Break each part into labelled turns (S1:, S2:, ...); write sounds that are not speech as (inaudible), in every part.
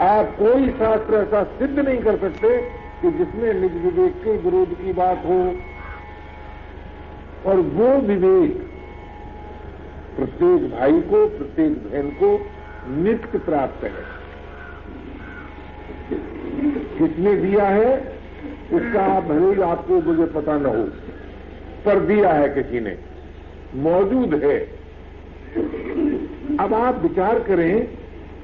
S1: आप कोई शास्त्र ऐसा सिद्ध नहीं कर सकते कि जिसमें निज विवेक के विरोध की बात हो। और वो विवेक प्रत्येक भाई को, प्रत्येक बहन को नित्य प्राप्त है। किसने दिया है इसका आप भले आपको मुझे पता न हो, पर दिया है किसी ने। मौजूद है। अब आप विचार करें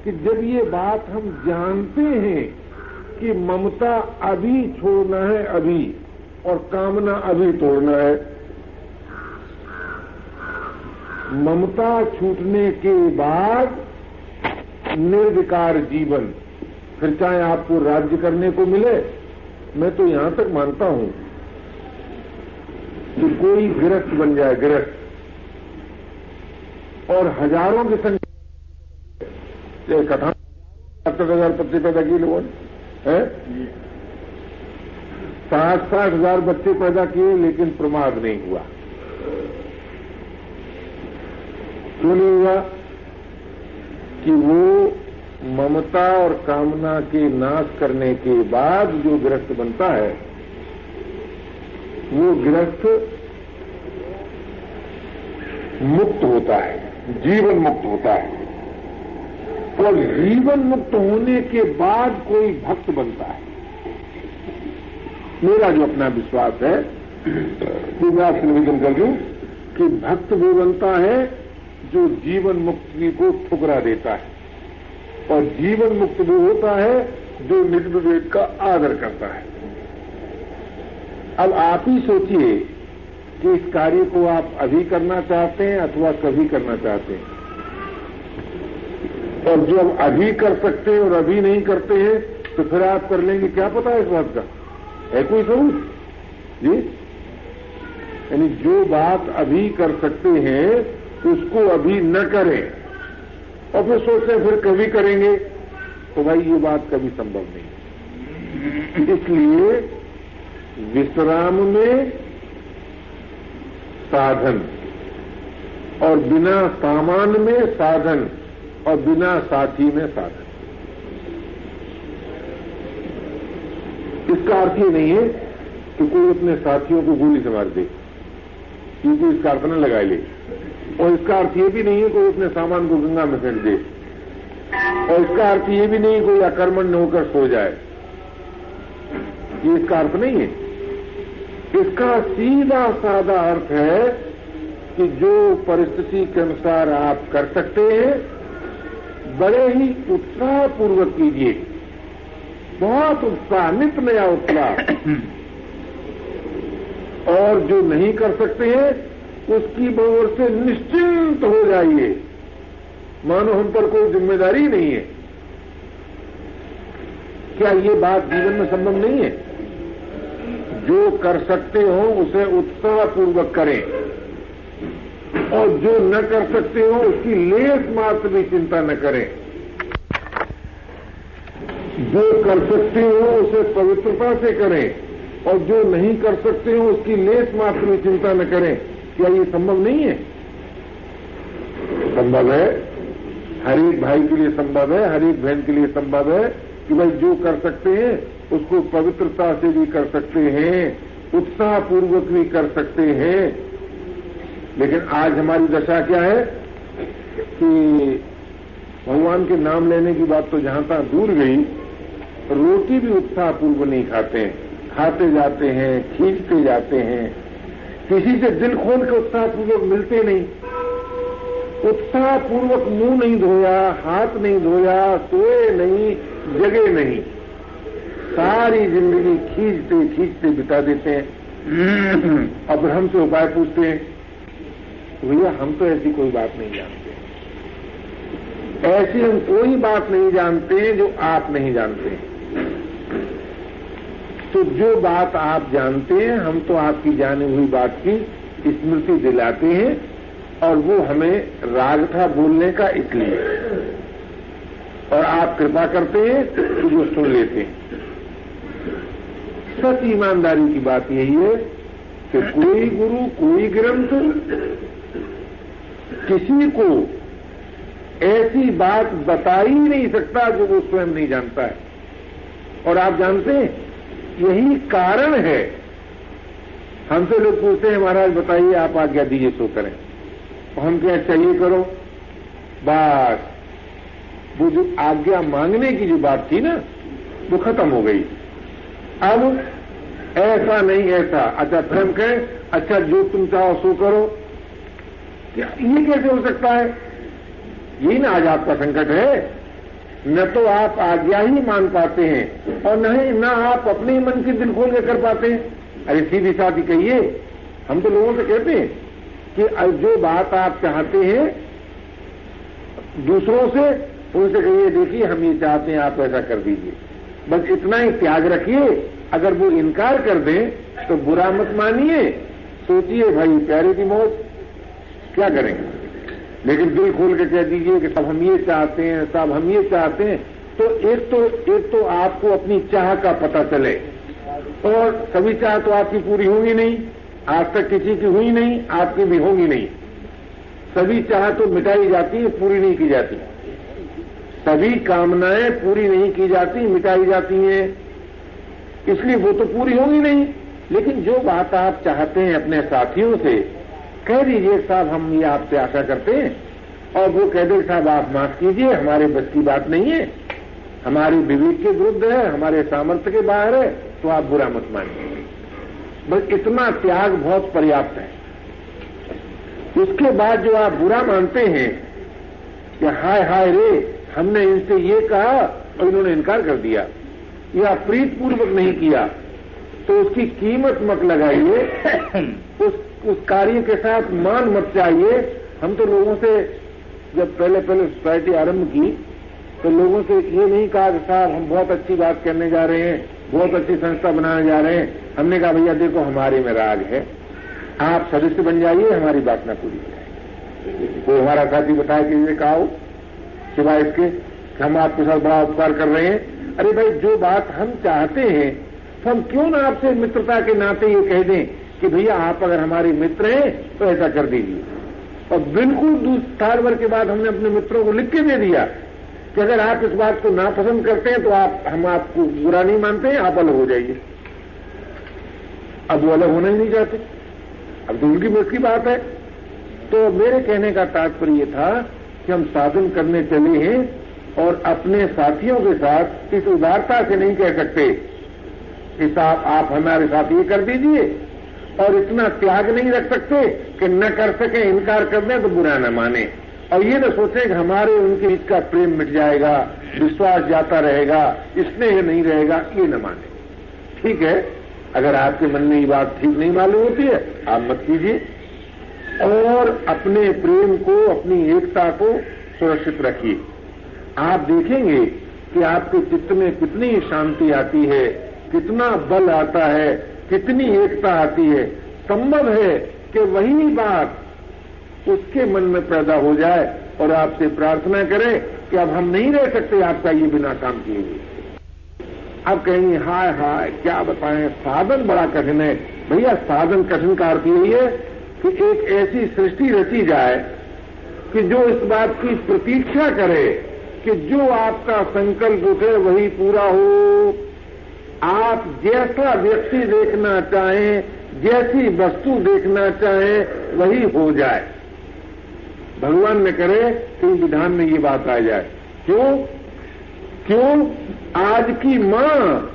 S1: कि जब ये बात हम जानते हैं कि ममता अभी छोड़ना है अभी और कामना अभी तोड़ना है, ममता छूटने के बाद निर्विकार जीवन, फिर चाहे आपको राज्य करने को मिले, मैं तो यहाँ तक मानता हूँ कि कोई गिरस्त बन जाए गिरस्त और हज़ारों की संख्या कथा सत्तर हज़ार बच्चे पैदा किए लोगों ने साठ साठ हज़ार बच्चे पैदा किए लेकिन प्रमाद नहीं हुआ। क्यों नहीं हुआ? कि वो ममता और कामना के नाश करने के बाद जो ग्रस्त बनता है वो ग्रस्त मुक्त होता है जीवन मुक्त होता है। और जीवन मुक्त होने के बाद कोई भक्त बनता है। मेरा जो अपना विश्वास है कि मैं आपसे निवेदन कर दूँ कि भक्त वो बनता है जो जीवन मुक्ति को ठुकरा देता है और जीवन मुक्त वो होता है जो निज विवेक का आदर करता है। अब आप ही सोचिए कि इस कार्य को आप अभी करना चाहते हैं अथवा कभी करना चाहते हैं। और जो हम अभी कर सकते हैं और अभी नहीं करते हैं तो फिर आप कर लेंगे, क्या पता है इस बात का? है कोई सबूत जी? यानी जो बात अभी कर सकते हैं, उसको अभी न करें। और फिर सोचते फिर कभी करेंगे। तो भाई, ये बात कभी संभव नहीं इसलिए विश्राम में साधन और बिना सामान में साधन और बिना साथी में साधन इसका अर्थ ये नहीं है कि कोई अपने साथियों को गोली से मार दे, क्योंकि इसका अर्थ न लगाए ले। और इसका अर्थ ये भी नहीं है कोई अपने सामान को गंगा में फेंक दे। और इसका अर्थ ये भी नहीं कोई आक्रमण न होकर सो जाए। ये इसका अर्थ नहीं है। इसका सीधा साधा अर्थ है कि जो परिस्थिति के अनुसार आप कर सकते हैं बड़े ही उत्साहपूर्वक कीजिए। बहुत उत्साह नित नया उत्साह और जो नहीं कर सकते हैं, उसकी ओर से निश्चिंत हो जाइए। मानो हम पर कोई ज़िम्मेदारी नहीं है। क्या ये बात जीवन में संभव नहीं है? जो कर सकते हो, उसे उत्साहपूर्वक करें। और जो न कर सकते हो, उसकी लेस मात्र भी चिंता न करें। जो कर सकते हो, उसे पवित्रता से करें। और जो नहीं कर सकते हो, उसकी लेस मात्र में चिंता न करें। क्या ये संभव नहीं है? संभव है। हर एक भाई के लिए संभव है हर एक बहन के लिए संभव है कि भाई जो कर सकते हैं, उसको पवित्रता से भी कर सकते हैं, उत्साहपूर्वक भी कर सकते हैं। लेकिन आज हमारी दशा क्या है कि भगवान के नाम लेने की बात तो जहाँ तक दूर गई, रोटी भी उत्साहपूर्वक नहीं खाते हैं। खाते जाते हैं, खींचते जाते हैं। किसी से दिल खोल के उत्साहपूर्वक मिलते नहीं। उत्साहपूर्वक मुँह नहीं धोया, हाथ नहीं धोया, सोए नहीं, जगे नहीं। सारी ज़िंदगी खींचते खींचते बिता देते हैं। अब हमसे उपाय पूछते हैं। भैया, हम तो ऐसी कोई बात नहीं जानते। ऐसी हम कोई बात नहीं जानते जो आप नहीं जानते। तो जो बात आप जानते हैं, हम तो आपकी जानी हुई बात की स्मृति दिलाते हैं और वो हमें राग था बोलने का इसलिए। और आप कृपा करते हैं तो वो सुन लेते हैं। सच ईमानदारी की बात यही है कि कोई गुरु, कोई ग्रंथ किसी को ऐसी बात बता ही नहीं सकता जो वो स्वयं नहीं जानता है। और आप जानते हैं, यही कारण है। हमसे लोग पूछते हैं, महाराज, बताइए, आप आज्ञा दीजिए सो करें। हम क्या चाहिए करो। बस। वो जो आज्ञा मांगने की जो बात थी ना, वो खत्म हो गई। अब ऐसा नहीं ऐसा। अच्छा फिर हम कहें अच्छा जो तुम चाहो, सो करो। क्या ये कैसे हो सकता है? ये ना आज आपका संकट है। न तो आप आज्ञा ही मान पाते हैं और न ही न आप अपने मन की दिल खोल कर पाते हैं। अरे सीधी साधी कहिए, हम तो लोगों से कहते हैं कि जो बात आप चाहते हैं, दूसरों से, उनसे कहिए, देखिए, हम ये चाहते हैं, आप ऐसा कर दीजिए। बस इतना ही त्याग रखिए, अगर वो इनकार कर दें तो बुरा मत मानिए। सोचिए भाई, प्यारे की मौत क्या करेंगे लेकिन दिल खोल के कह दीजिए कि सब हम ये चाहते हैं, सब हम ये चाहते हैं। तो एक तो एक तो आपको अपनी चाह का पता चले। और सभी चाह तो आपकी पूरी होगी नहीं, आज तक किसी की हुई नहीं, आपकी भी होगी नहीं। सभी चाह तो मिटाई जाती है, पूरी नहीं की जाती। सभी कामनाएँ पूरी नहीं की जाती, मिटाई जाती हैं। इसलिए वो तो पूरी होगी नहीं। लेकिन जो बात आप चाहते हैं अपने साथियों से कह दीजिए साहब, हम ये आपसे आशा करते हैं। और वो कह दे, साहब, आप माफ़ कीजिए, हमारे बस की बात नहीं है। हमारी विवेक के विरुद्ध है, हमारे सामर्थ्य के बाहर है तो आप बुरा मत मानिए। बस इतना त्याग बहुत पर्याप्त है। उसके बाद जो आप बुरा मानते हैं, कि हाय हाय रे, हमने इनसे ये कहा और इन्होंने इनकार कर दिया। या प्रीतपूर्वक नहीं किया। तो उसकी कीमत मत लगाइए। (laughs) उस उस कार्य के साथ मान मत चाहिए हम तो लोगों से जब पहले पहले सोसाइटी आरंभ की तो लोगों से ये नहीं कहा कि साहब हम बहुत अच्छी बात करने जा रहे हैं बहुत अच्छी संस्था बनाने जा रहे हैं। हमने कहा भैया देखो हमारे में राग है। आप सदस्य बन जाइए हमारी बात ना पूरी कोई हमारा साथी बताया कि ये कहा सिवाय इसके हम आपके साथ बड़ा उपकार कर रहे हैं। अरे भाई जो बात हम चाहते हैं हम क्यों ना आपसे मित्रता के नाते ये कह दें कि भैया आप अगर हमारे मित्र हैं तो ऐसा कर दीजिए। और बिल्कुल साल भर के बाद हमने अपने मित्रों को लिख के दे दिया कि अगर आप इस बात को नापसंद करते हैं तो आप, हम आपको बुरा नहीं मानते हैं आप अलग हो जाइए। अब वो अलग होना ही नहीं चाहते अब तो उनकी मुश्किल बात है। तो मेरे कहने का तात्पर्य था कि हम साधन करने चले हैं और अपने साथियों के साथ इस उदारता से नहीं कह सकते कि साहब आप हमारे साथ ये कर दीजिए। और इतना त्याग नहीं रख सकते कि न कर सके, इनकार कर दें तो बुरा न माने। और ये न सोचे कि हमारे उनके बीच का प्रेम मिट जाएगा, विश्वास जाता रहेगा, स्नेह नहीं रहेगा, ये न माने। ठीक है? अगर आपके मन में ये बात ठीक नहीं मालूम होती है, आप मत कीजिए। और अपने प्रेम को, अपनी एकता को सुरक्षित रखिए। आप देखेंगे कि आपके चित्त में कितनी शांति आती है। कितना बल आता है, कितनी एकता आती है। संभव है कि वही बात उसके मन में पैदा हो जाए और आपसे प्रार्थना करें कि अब हम नहीं रह सकते आपका ये बिना काम किए हुए। अब कहेंगे, हाय हाय, क्या बताएँ, साधन बड़ा कठिन है। भैया, साधन कठिन का अर्थ यही है कि एक ऐसी सृष्टि रची जाए कि जो इस बात की प्रतीक्षा करे कि जो आपका संकल्प उठे, वही पूरा हो। आप जैसा व्यक्ति देखना चाहें, जैसी वस्तु देखना चाहें, वही हो जाए। भगवान ने करे कि विधान में ये बात आ जाए। क्यों? क्यों? आज की माँ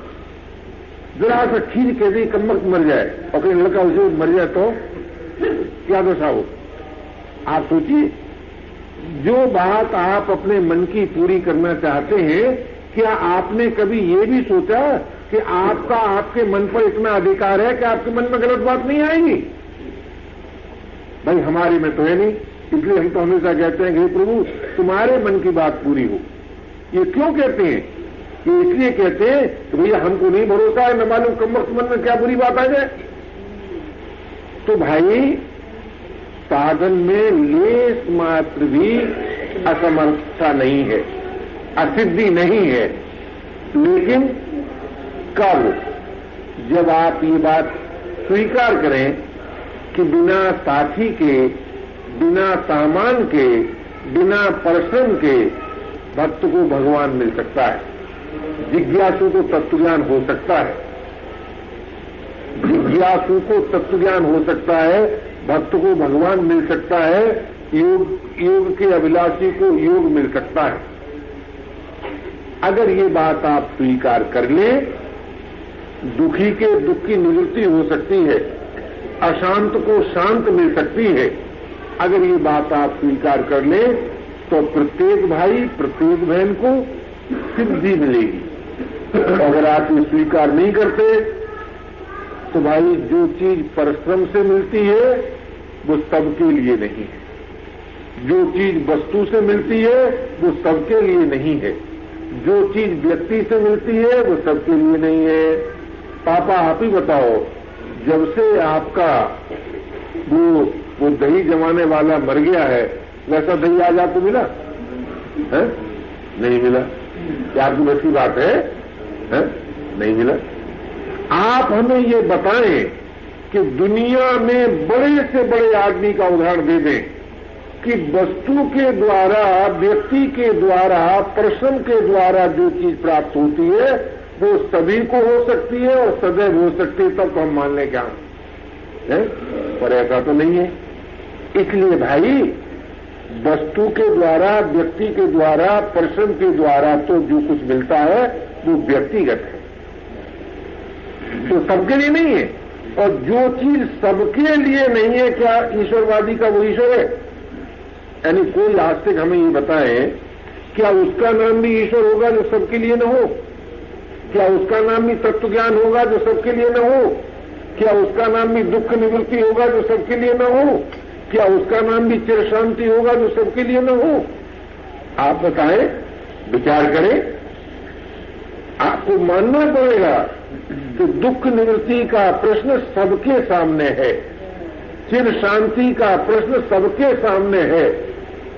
S1: जरा सा खींच के दी कमक मर जाए, और कहीं लड़का उसे मर जाए तो क्या दशा हो आप सोचिए, जो बात आप अपने मन की पूरी करना चाहते हैं, क्या आपने कभी ये भी सोचा कि आपका, आपके मन पर इतना अधिकार है कि आपके मन में गलत बात नहीं आएगी। भाई हमारे में तो है नहीं। इसलिए हम तो हमेशा कहते हैं कि प्रभु, तुम्हारे मन की बात पूरी हो। ये क्यों कहते हैं? ये इसलिए कहते हैं कि भैया, हमको नहीं भरोसा है, न मालूम कम वक्त मन में क्या बुरी बात आ जाए। तो भाई साधन में लेस मात्र भी असमर्थता नहीं है, असिद्धि नहीं है। लेकिन कब जब आप ये बात स्वीकार करें कि बिना साथी के, बिना सामान के, बिना परिश्रम के भक्त को भगवान मिल सकता है। जिज्ञासु को तत्वज्ञान हो सकता है। जिज्ञासु को तत्वज्ञान हो सकता है, भक्त को भगवान मिल सकता है, योग योग के अभिलाषी को योग मिल सकता है। अगर ये बात आप स्वीकार कर लें दुखी के दुख की निवृत्ति हो सकती है, अशांत को शांत मिल सकती है। अगर ये बात आप स्वीकार कर ले तो प्रत्येक भाई, प्रत्येक बहन को सिद्धि मिलेगी। अगर आप ये स्वीकार नहीं करते तो भाई जो चीज़ परिश्रम से मिलती है, वो सबके लिए नहीं है। जो चीज़ वस्तु से मिलती है, वो सबके लिए नहीं है। जो चीज़ व्यक्ति से मिलती है, वो सबके लिए नहीं है। पापा आप ही बताओ जब से आपका वो वो दही जमाने वाला मर गया है वैसा दही आज आपको मिला? है? नहीं मिला। क्या आपकी बस बात है, है? नहीं मिला। आप हमें ये बताएँ कि दुनिया में बड़े से बड़े आदमी का उदाहरण दे दें कि वस्तु के द्वारा व्यक्ति के द्वारा परिश्रम के द्वारा जो चीज़ प्राप्त होती है वो सभी को हो सकती है और सदैव हो सकती है, तब तो हम मान लें क्या है। पर ऐसा तो नहीं है। इसलिए भाई, वस्तु के द्वारा, व्यक्ति के द्वारा परिश्रम के द्वारा तो जो कुछ मिलता है, वो व्यक्तिगत है। तो सबके लिए नहीं है। और जो चीज़ सबके लिए नहीं है, क्या ईश्वरवादी का वो ईश्वर है? यानी कोई आस्तिक हमें ये बताए, क्या उसका नाम भी ईश्वर होगा जो सबके लिए न हो? क्या उसका नाम भी तत्व ज्ञान होगा जो सबके लिए न हो? क्या उसका नाम भी दुख निवृत्ति होगा जो सबके लिए न हो? क्या उसका नाम भी चिर शांति होगा जो सबके लिए न हो? आप बताएँ, विचार करें। आपको मानना पड़ेगा कि दुख निवृत्ति का प्रश्न सबके सामने है। चिर शांति का प्रश्न सबके सामने है।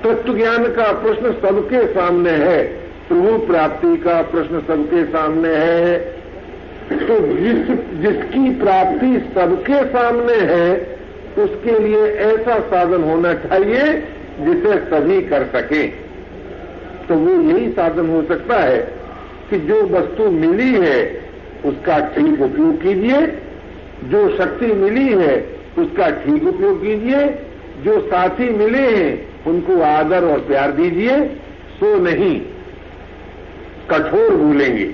S1: तत्व ज्ञान का प्रश्न सबके सामने है। प्रभु प्राप्ति का प्रश्न सबके सामने है। तो जिस, जिसकी प्राप्ति सबके सामने है, उसके लिए ऐसा साधन होना चाहिए जिसे सभी कर सके। तो वो यही साधन हो सकता है कि जो वस्तु मिली है, उसका ठीक उपयोग कीजिए। जो शक्ति मिली है, उसका ठीक उपयोग कीजिए। जो साथी मिले हैं, उनको आदर और प्यार दीजिए। सो नहीं। कठोर भूलेंगे।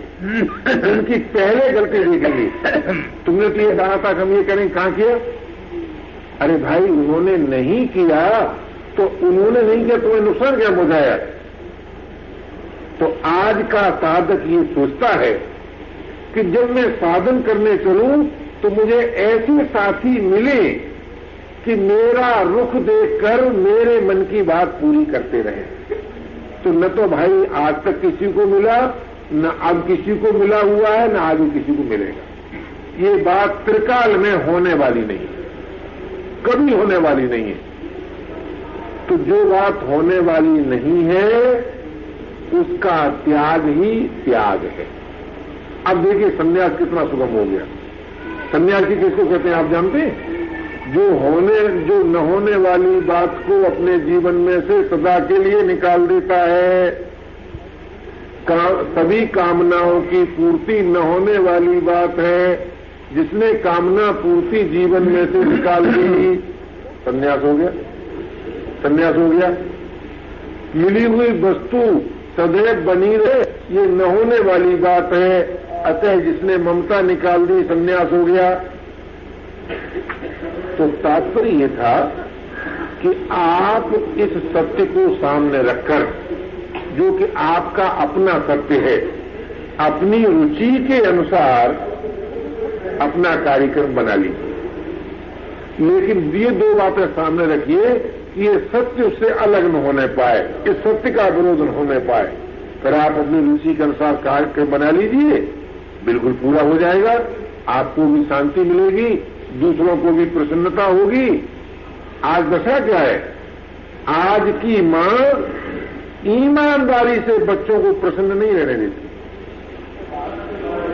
S1: उनकी पहले गलती देखेंगे। तुमने तो ये कहा था हम ये करें कहाँ किया? अरे भाई उन्होंने नहीं किया तो उन्होंने नहीं किया तुम्हें नुकसान क्या पहुँचाया? तो आज का साधक ये सोचता है कि जब मैं साधन करने चलूँ तो मुझे ऐसे साथी मिले कि मेरा रुख देखकर मेरे मन की बात पूरी करते रहे। तो न तो भाई आज तक किसी को मिला, न अब किसी को मिला हुआ है, न आगे किसी को मिलेगा। ये बात त्रिकाल में होने वाली नहीं है। कभी होने वाली नहीं है। तो जो बात होने वाली नहीं है, उसका त्याग ही त्याग है। अब देखिए संन्यास कितना सुगम हो गया। सन्यासी किसको कहते हैं, आप जानते हैं? जो होने जो न होने वाली बात को अपने जीवन में से सदा के लिए निकाल देता है। का, सभी कामनाओं की पूर्ति न होने वाली बात है। जिसने कामना पूर्ति जीवन में से निकाल दी संन्यास हो गया। संन्यास हो गया। मिली हुई वस्तु सदैव बनी रहे ये न होने वाली बात है। अतः जिसने ममता निकाल दी संन्यास हो गया। तो तात्पर्य यह था कि आप इस सत्य को सामने रखकर, जो कि आपका अपना सत्य है, अपनी रुचि के अनुसार अपना कार्यक्रम बना लीजिए। लेकिन ये दो बातें सामने रखिए कि ये सत्य उससे अलग न होने पाए, इस सत्य का विरोध न होने पाए। फिर आप अपनी रुचि के अनुसार कार्यक्रम बना लीजिए, बिल्कुल पूरा हो जाएगा, आपको भी शांति मिलेगी दूसरों को भी प्रसन्नता होगी। आज दशा क्या है? आज की माँ ईमानदारी से बच्चों को प्रसन्न नहीं रहने देती।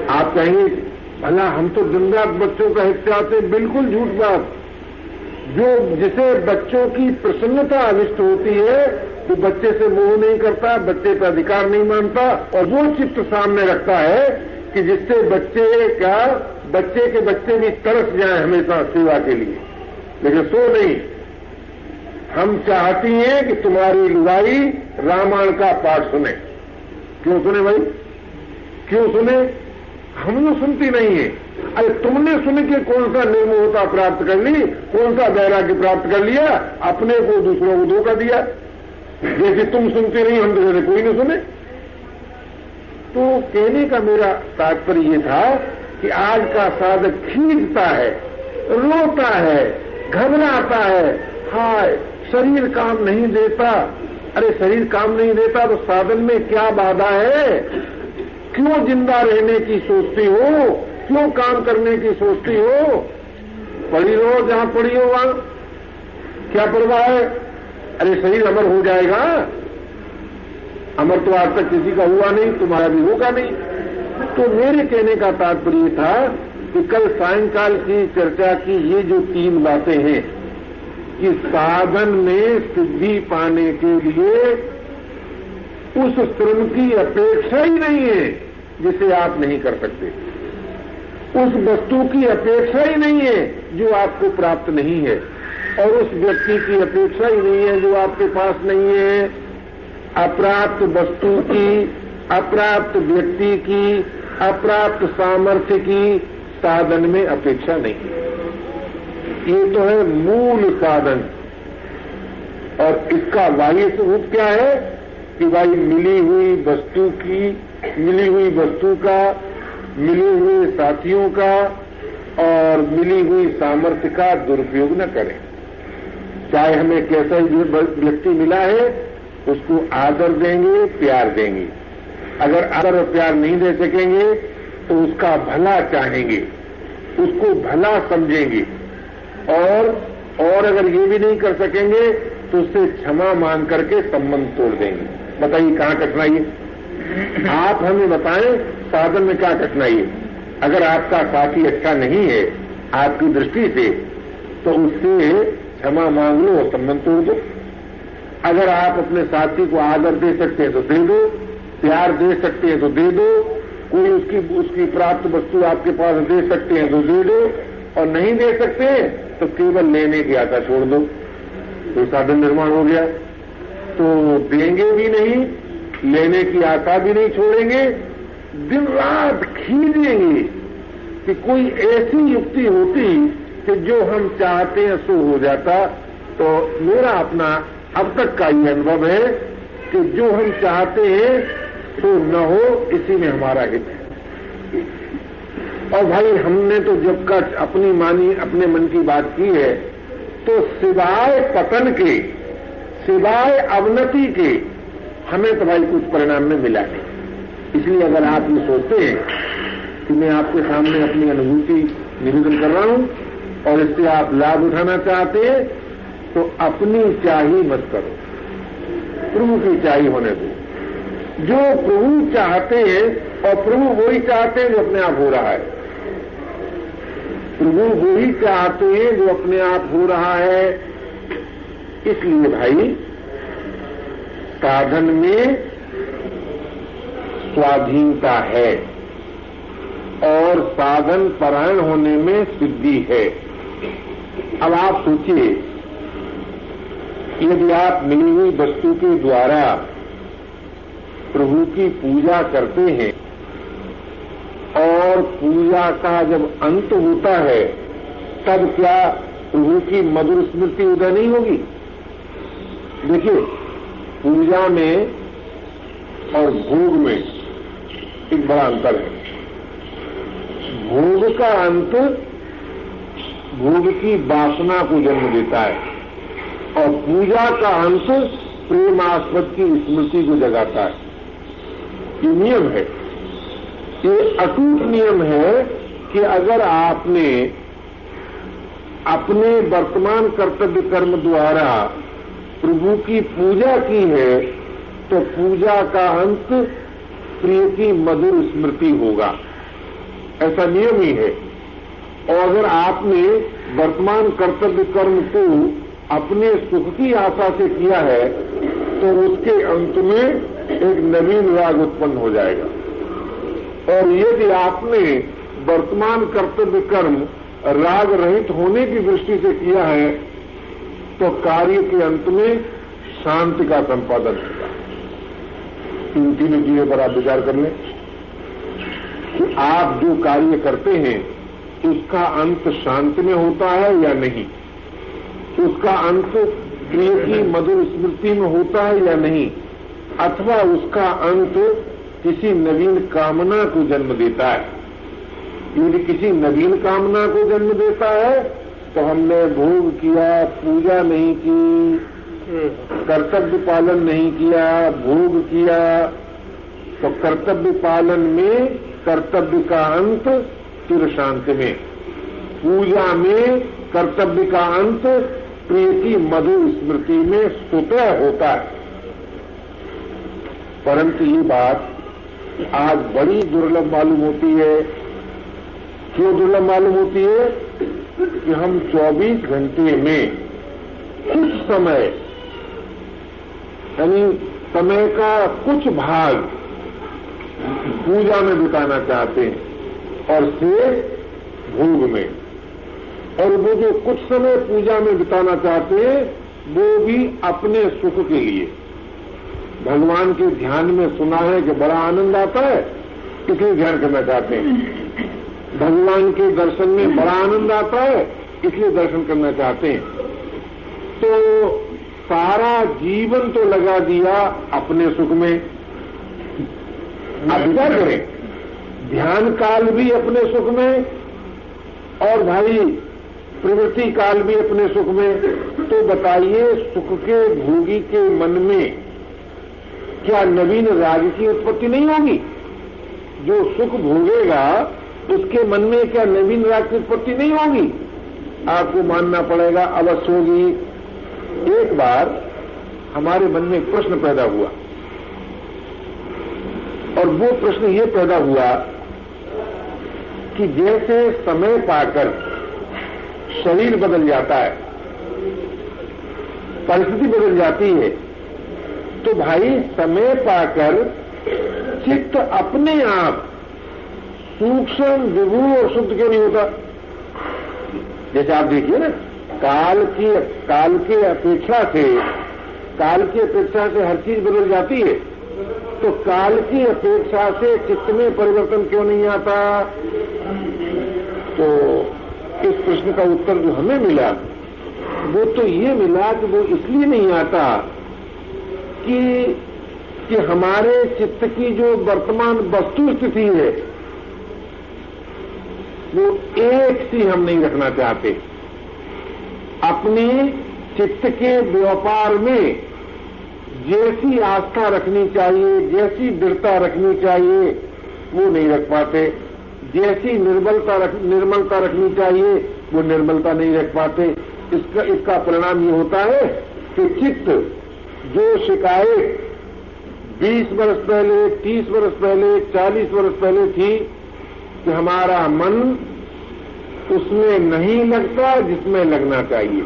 S1: आप कहेंगे, भला, हम तो दिन रात बच्चों का हित चाहते बिल्कुल झूठ बात। जो, जिसे बच्चों की प्रसन्नता अनिष्ट होती है, वो तो बच्चे से मोह नहीं करता, बच्चे पर अधिकार नहीं मानता और वो चित्त सामने रखता है कि जिससे बच्चे का बच्चे के बच्चे भी तरस जाए हमेशा सेवा के लिए। लेकिन सो नहीं। हम चाहती हैं कि तुम्हारी लुगाई रामायण का पाठ सुने। क्यों सुने भाई? क्यों सुने? हम तो सुनती नहीं है। अरे तुमने सुन के कौन सा निर्मोहता प्राप्त कर ली? कौन सा वैराग्य प्राप्त कर लिया? अपने को दूसरों को धोखा दिया। जैसे तुम सुनते नहीं, हम तो कोई नहीं सुने। तो कहने का मेरा तात्पर्य ये था कि आज का साधक खींचता है, रोता है, घबराता है। हाय, शरीर काम नहीं देता। अरे, शरीर काम नहीं देता तो साधन में क्या बाधा है? क्यों ज़िंदा रहने की सोचती हो? क्यों काम करने की सोचती हो? पढ़ी रहो जहाँ पढ़ी हो वहाँ। क्या परवाह है? अरे, शरीर अमर हो जाएगा। अमर तो आज तक किसी का हुआ नहीं, तुम्हारा भी होगा नहीं। तो मेरे कहने का तात्पर्य था कि कल सायंकाल की चर्चा की ये जो तीन बातें हैं, कि साधन में सिद्धि पाने के लिए उस श्रम की अपेक्षा ही नहीं है जिसे आप नहीं कर सकते। उस वस्तु की अपेक्षा ही नहीं है जो आपको प्राप्त नहीं है, और उस व्यक्ति की अपेक्षा ही नहीं है जो आपके पास नहीं है। अप्राप्त वस्तु की अप्राप्त व्यक्ति की, अप्राप्त सामर्थ्य की साधन में अपेक्षा नहीं। ये तो है मूल साधन। और इसका बाह्य स्वरूप क्या है? कि भाई मिली हुई वस्तु की, मिली हुई वस्तु का, मिले हुए साथियों का, और मिली हुई सामर्थ्य का दुरुपयोग न करें। चाहे हमें कैसा व्यक्ति मिला है, उसको आदर देंगे, प्यार देंगे। अगर आदर और प्यार नहीं दे सकेंगे तो उसका भला चाहेंगे, उसको भला समझेंगे। और और अगर ये भी नहीं कर सकेंगे तो उससे क्षमा मांग करके संबंध तोड़ देंगे। बताइए, कहाँ कठिनाई है? आप हमें बताएँ, साधन में क्या कठिनाई है? अगर आपका साथी अच्छा नहीं है, आपकी दृष्टि से तो उससे क्षमा मांग लो संबंध तोड़ दो। अगर आप अपने साथी को आदर दे सकते हैं तो दे दो। प्यार दे सकते हैं तो दे दो। कोई उसकी उसकी प्राप्त वस्तु आपके पास दे सकते हैं तो दे दो। और नहीं दे सकते तो केवल लेने की आशा छोड़ दो। तो साधन निर्माण हो गया। तो देंगे भी नहीं, लेने की आशा भी नहीं छोड़ेंगे। दिन रात खींचेंगे कि कोई ऐसी युक्ति होती कि जो हम चाहते हैं सो हो जाता। तो मेरा अपना अब तक का ये अनुभव है कि जो हम चाहते हैं तो न हो, इसी में हमारा हित है। और भाई, हमने तो जब का अपनी मानी, अपने मन की बात की है तो सिवाय पतन के, सिवाय अवनति के, हमें तो भाई कुछ परिणाम में मिला नहीं। इसलिए अगर आप ये सोचते हैं कि मैं आपके सामने अपनी अनुभूति निवेदन कर रहा हूँ, और इससे आप लाभ उठाना चाहते हैं तो अपनी चाही मत करो। प्रभु की चाही होने दो। जो प्रभु चाहते हैं और प्रभु वही चाहते हैं जो अपने आप हो रहा है। प्रभु वही चाहते हैं जो अपने आप हो रहा है। इसलिए भाई, साधन में स्वाधीनता है और साधन परायण होने में सिद्धि है। अब आप सोचिए, यदि आप मिली हुई वस्तु के द्वारा प्रभु की पूजा करते हैं और पूजा का जब अंत होता है, तब क्या प्रभु की मधुर स्मृति उदय नहीं होगी? देखिए, पूजा में और भोग में एक बड़ा अंतर है। भोग का अंत भोग की वासना को जन्म देता है और पूजा का अंश प्रेमास्पद की स्मृति को जगाता है। नियम है। ये अटूट नियम है कि अगर आपने अपने वर्तमान कर्तव्य कर्म द्वारा प्रभु की पूजा की है तो पूजा का अंत प्रिय की मधुर स्मृति होगा। ऐसा नियम ही है। और अगर आपने वर्तमान कर्तव्य कर्म को अपने सुख की आशा से किया है तो उसके अंत में एक नवीन राग उत्पन्न हो जाएगा। और यदि आपने वर्तमान कर्तव्य कर्म राग रहित होने की दृष्टि से किया है तो कार्य के अंत में शांति का संपादन होगा। इन तीनों चीज़ों पर आप विचार कर लें। कि आप जो कार्य करते हैं, उसका अंत शांति में होता है या नहीं? उसका अंत प्रिय की मधुर स्मृति में होता है या नहीं? अथवा उसका अंत किसी नवीन कामना को जन्म देता है। यदि किसी नवीन कामना को जन्म देता है तो हमने भोग किया, पूजा नहीं की, कर्तव्य पालन नहीं किया, भोग किया तो कर्तव्य पालन में, कर्तव्य का अंत चिर शांति में। पूजा में कर्तव्य का अंत प्रिय की मधुर स्मृति में स्वतः होता है। परंतु ये बात आज बड़ी दुर्लभ मालूम होती है। क्यों दुर्लभ मालूम होती है? कि हम 24 घंटे में कुछ समय, यानी समय का कुछ भाग पूजा में बिताना चाहते हैं और शेष भोग में। और वो जो कुछ समय पूजा में बिताना चाहते हैं, वो भी अपने सुख के लिए। भगवान के ध्यान में सुना है कि बड़ा आनंद आता है इसलिए ध्यान करना चाहते हैं। भगवान के दर्शन में बड़ा आनंद आता है इसलिए दर्शन करना चाहते हैं। तो सारा जीवन तो लगा दिया अपने सुख में। आप विचार करें? ध्यान काल भी अपने सुख में, और भाई, प्रवृत्ति काल भी अपने सुख में। तो बताइए, सुख के भोगी के मन में क्या नवीन राग की उत्पत्ति नहीं होगी? जो सुख भोगेगा, उसके मन में क्या नवीन राग की उत्पत्ति नहीं होगी? आपको मानना पड़ेगा अवश्य होगी एक बार हमारे मन में प्रश्न पैदा हुआ। और वो प्रश्न ये पैदा हुआ कि जैसे समय पाकर शरीर बदल जाता है, परिस्थिति बदल जाती है तो भाई समय पाकर चित्त अपने आप सूक्ष्म, विभू और शुद्ध क्यों नहीं होता? जैसे आप देखिए ना, काल की काल की अपेक्षा से, काल की अपेक्षा से हर चीज़ बदल जाती है। तो काल की अपेक्षा से चित्त में परिवर्तन क्यों नहीं आता? तो इस प्रश्न का उत्तर जो हमें मिला, वो तो ये मिला कि वो इसलिए नहीं आता कि कि हमारे चित्त की जो वर्तमान वस्तु स्थिति है वो एक सी हम नहीं रखना चाहते। अपने चित्त के व्यापार में जैसी आस्था रखनी चाहिए जैसी दृढ़ता रखनी चाहिए वो नहीं रख पाते। जैसी निर्बलता रख, निर्मलता रखनी चाहिए वो निर्मलता नहीं रख पाते। इसका इसका परिणाम ये होता है कि चित्त जो शिकायत 20 वर्ष पहले 30 वर्ष पहले 40 वर्ष पहले थी कि हमारा मन उसमें नहीं लगता जिसमें लगना चाहिए।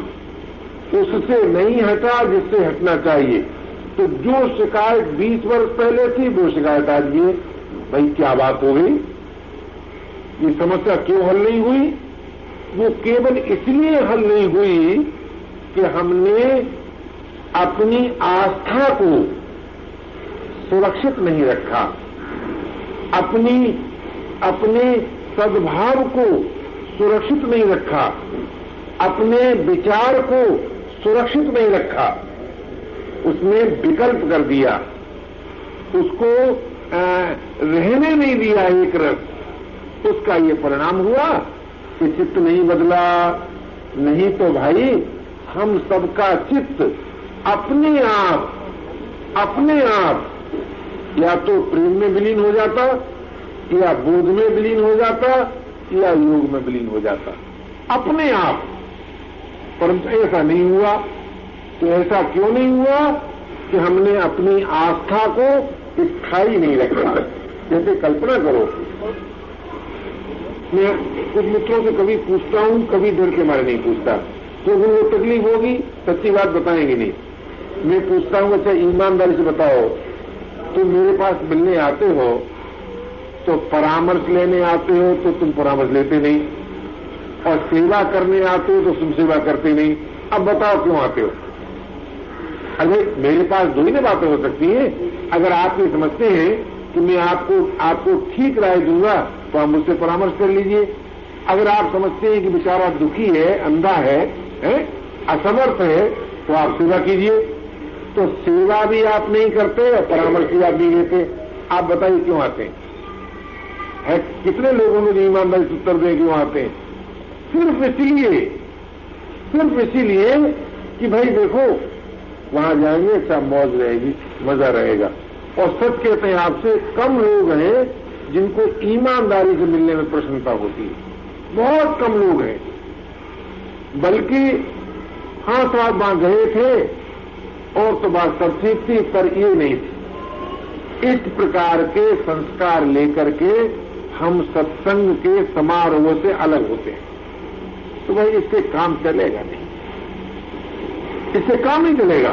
S1: उससे नहीं हटा जिससे हटना चाहिए। तो जो शिकायत 20 वर्ष पहले थी, वो शिकायत आज है भाई, क्या बात हो गई? ये समस्या क्यों हल नहीं हुई? वो केवल इसलिए हल नहीं हुई कि हमने अपनी आस्था को सुरक्षित नहीं रखा। अपनी, अपने सद्भाव को सुरक्षित नहीं रखा। अपने विचार को सुरक्षित नहीं रखा। उसने विकल्प कर दिया। उसको रहने नहीं दिया एक रस। उसका ये परिणाम हुआ कि चित्त नहीं बदला। नहीं तो भाई, हम सबका चित्त अपने आप अपने आप, या तो प्रेम में विलीन हो जाता, या बोध में विलीन हो जाता, या योग में विलीन हो जाता। अपने आप। परंतु ऐसा नहीं हुआ तो ऐसा क्यों नहीं हुआ कि हमने अपनी आस्था को स्थायी नहीं रखा? जैसे कल्पना करो। मैं कुछ मित्रों से कभी पूछता हूँ, कभी डर के मारे नहीं पूछता। क्योंकि तो वो तकलीफ़ होगी, सच्ची बात बताएँगे नहीं। मैं पूछता हूँ अच्छा ईमानदारी से बताओ तुम मेरे पास मिलने आते हो तो परामर्श लेने आते हो तो तुम परामर्श लेते नहीं और सेवा करने आते हो तो तुम सेवा करते नहीं। अब बताओ क्यों आते हो? अरे मेरे पास दो ही ना बातें हो सकती हैं। अगर आप ये समझते हैं कि मैं आपको आपको ठीक राय दूँगा तो आप मुझसे परामर्श कर लीजिए। अगर आप समझते हैं कि बेचारा दुखी है अंधा है, है असमर्थ है तो आप सेवा कीजिए। तो सेवा भी आप नहीं करते और परामर्श भी आप नहीं लेते। आप बताइए क्यों आते हैं? है, कितने लोगों ने ईमानदारी से उत्तर दे क्यों आते हैं? सिर्फ़ इसीलिए सिर्फ़ इसीलिए कि भाई देखो, वहाँ जाएँगे अच्छा मौज रहेगी, मज़ा रहेगा। और सच कहते हैं आपसे, कम लोग हैं जिनको ईमानदारी से मिलने में प्रसन्नता होती है। बहुत कम लोग हैं। बल्कि हाँ तो आप वहाँ गए थे और तो बात सब ठीक थी पर ये नहीं थी। इस प्रकार के संस्कार लेकर के हम सत्संग के समारोह से अलग होते हैं। तो भाई, इससे काम चलेगा नहीं। इससे काम नहीं चलेगा।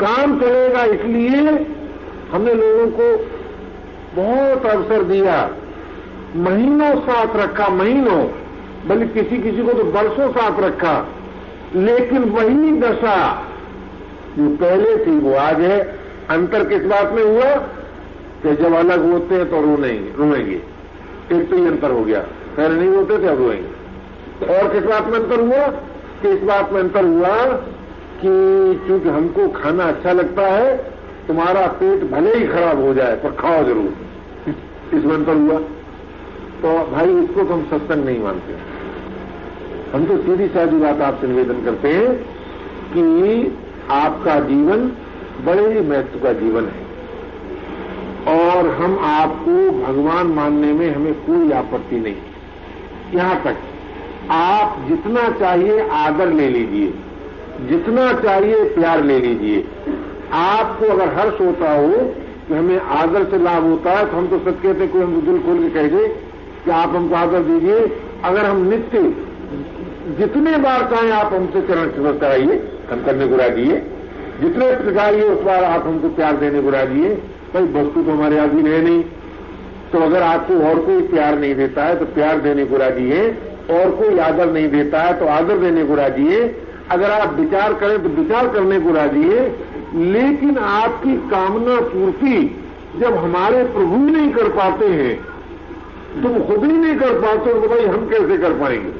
S1: काम चलेगा इसलिए हमने लोगों को बहुत अवसर दिया। महीनों साथ रखा, महीनों, बल्कि किसी किसी को तो बरसों साथ रखा। लेकिन वही दशा जो पहले थी वो आज है। अंतर किस बात में हुआ? कि जब अलग होते हैं तो रोनेंगे रोएँगे। एक तो ही अंतर हो गया। पहले नहीं होते थे, अब रोएँगे। और किस बात में अंतर हुआ? कि इस बात में अंतर हुआ कि चूँकि हमको खाना अच्छा लगता है, तुम्हारा पेट भले ही खराब हो जाए, पर खाओ ज़रूर। इसमें अंतर हुआ। तो भाई, इसको तो हम सत्संग नहीं मानते। हम तो सीधी साधी बात आपसे निवेदन करते हैं कि आपका जीवन बड़े ही महत्व का जीवन है। और हम आपको भगवान मानने में हमें कोई आपत्ति नहीं। यहाँ तक, आप जितना चाहिए आदर ले लीजिए, जितना चाहिए प्यार ले लीजिए। आपको अगर हर्ष होता हो कि हमें आदर से लाभ होता है तो हम तो सच कहते कोई हम दिल खोल के कह दे कि आप हमको आदर दीजिए। अगर हम नित्य जितने बार चाहें आप हमसे चरण स्पर्श कराइए हम करने को राजिए जितने प्रकार उस बार आप हमको प्यार देने को राजिए भाई, वस्तु तो हमारे अधीन है नहीं। तो अगर आपको और कोई प्यार नहीं देता है तो प्यार देने को राज़ी है। और कोई आदर नहीं देता है तो आदर देने को राज़ी है। अगर आप विचार करें तो विचार करने को राज़ी है। लेकिन आपकी कामना पूर्ति जब हमारे प्रभु नहीं कर पाते हैं, तुम खुद ही नहीं कर पाते तो भाई हम कैसे कर पाएँगे?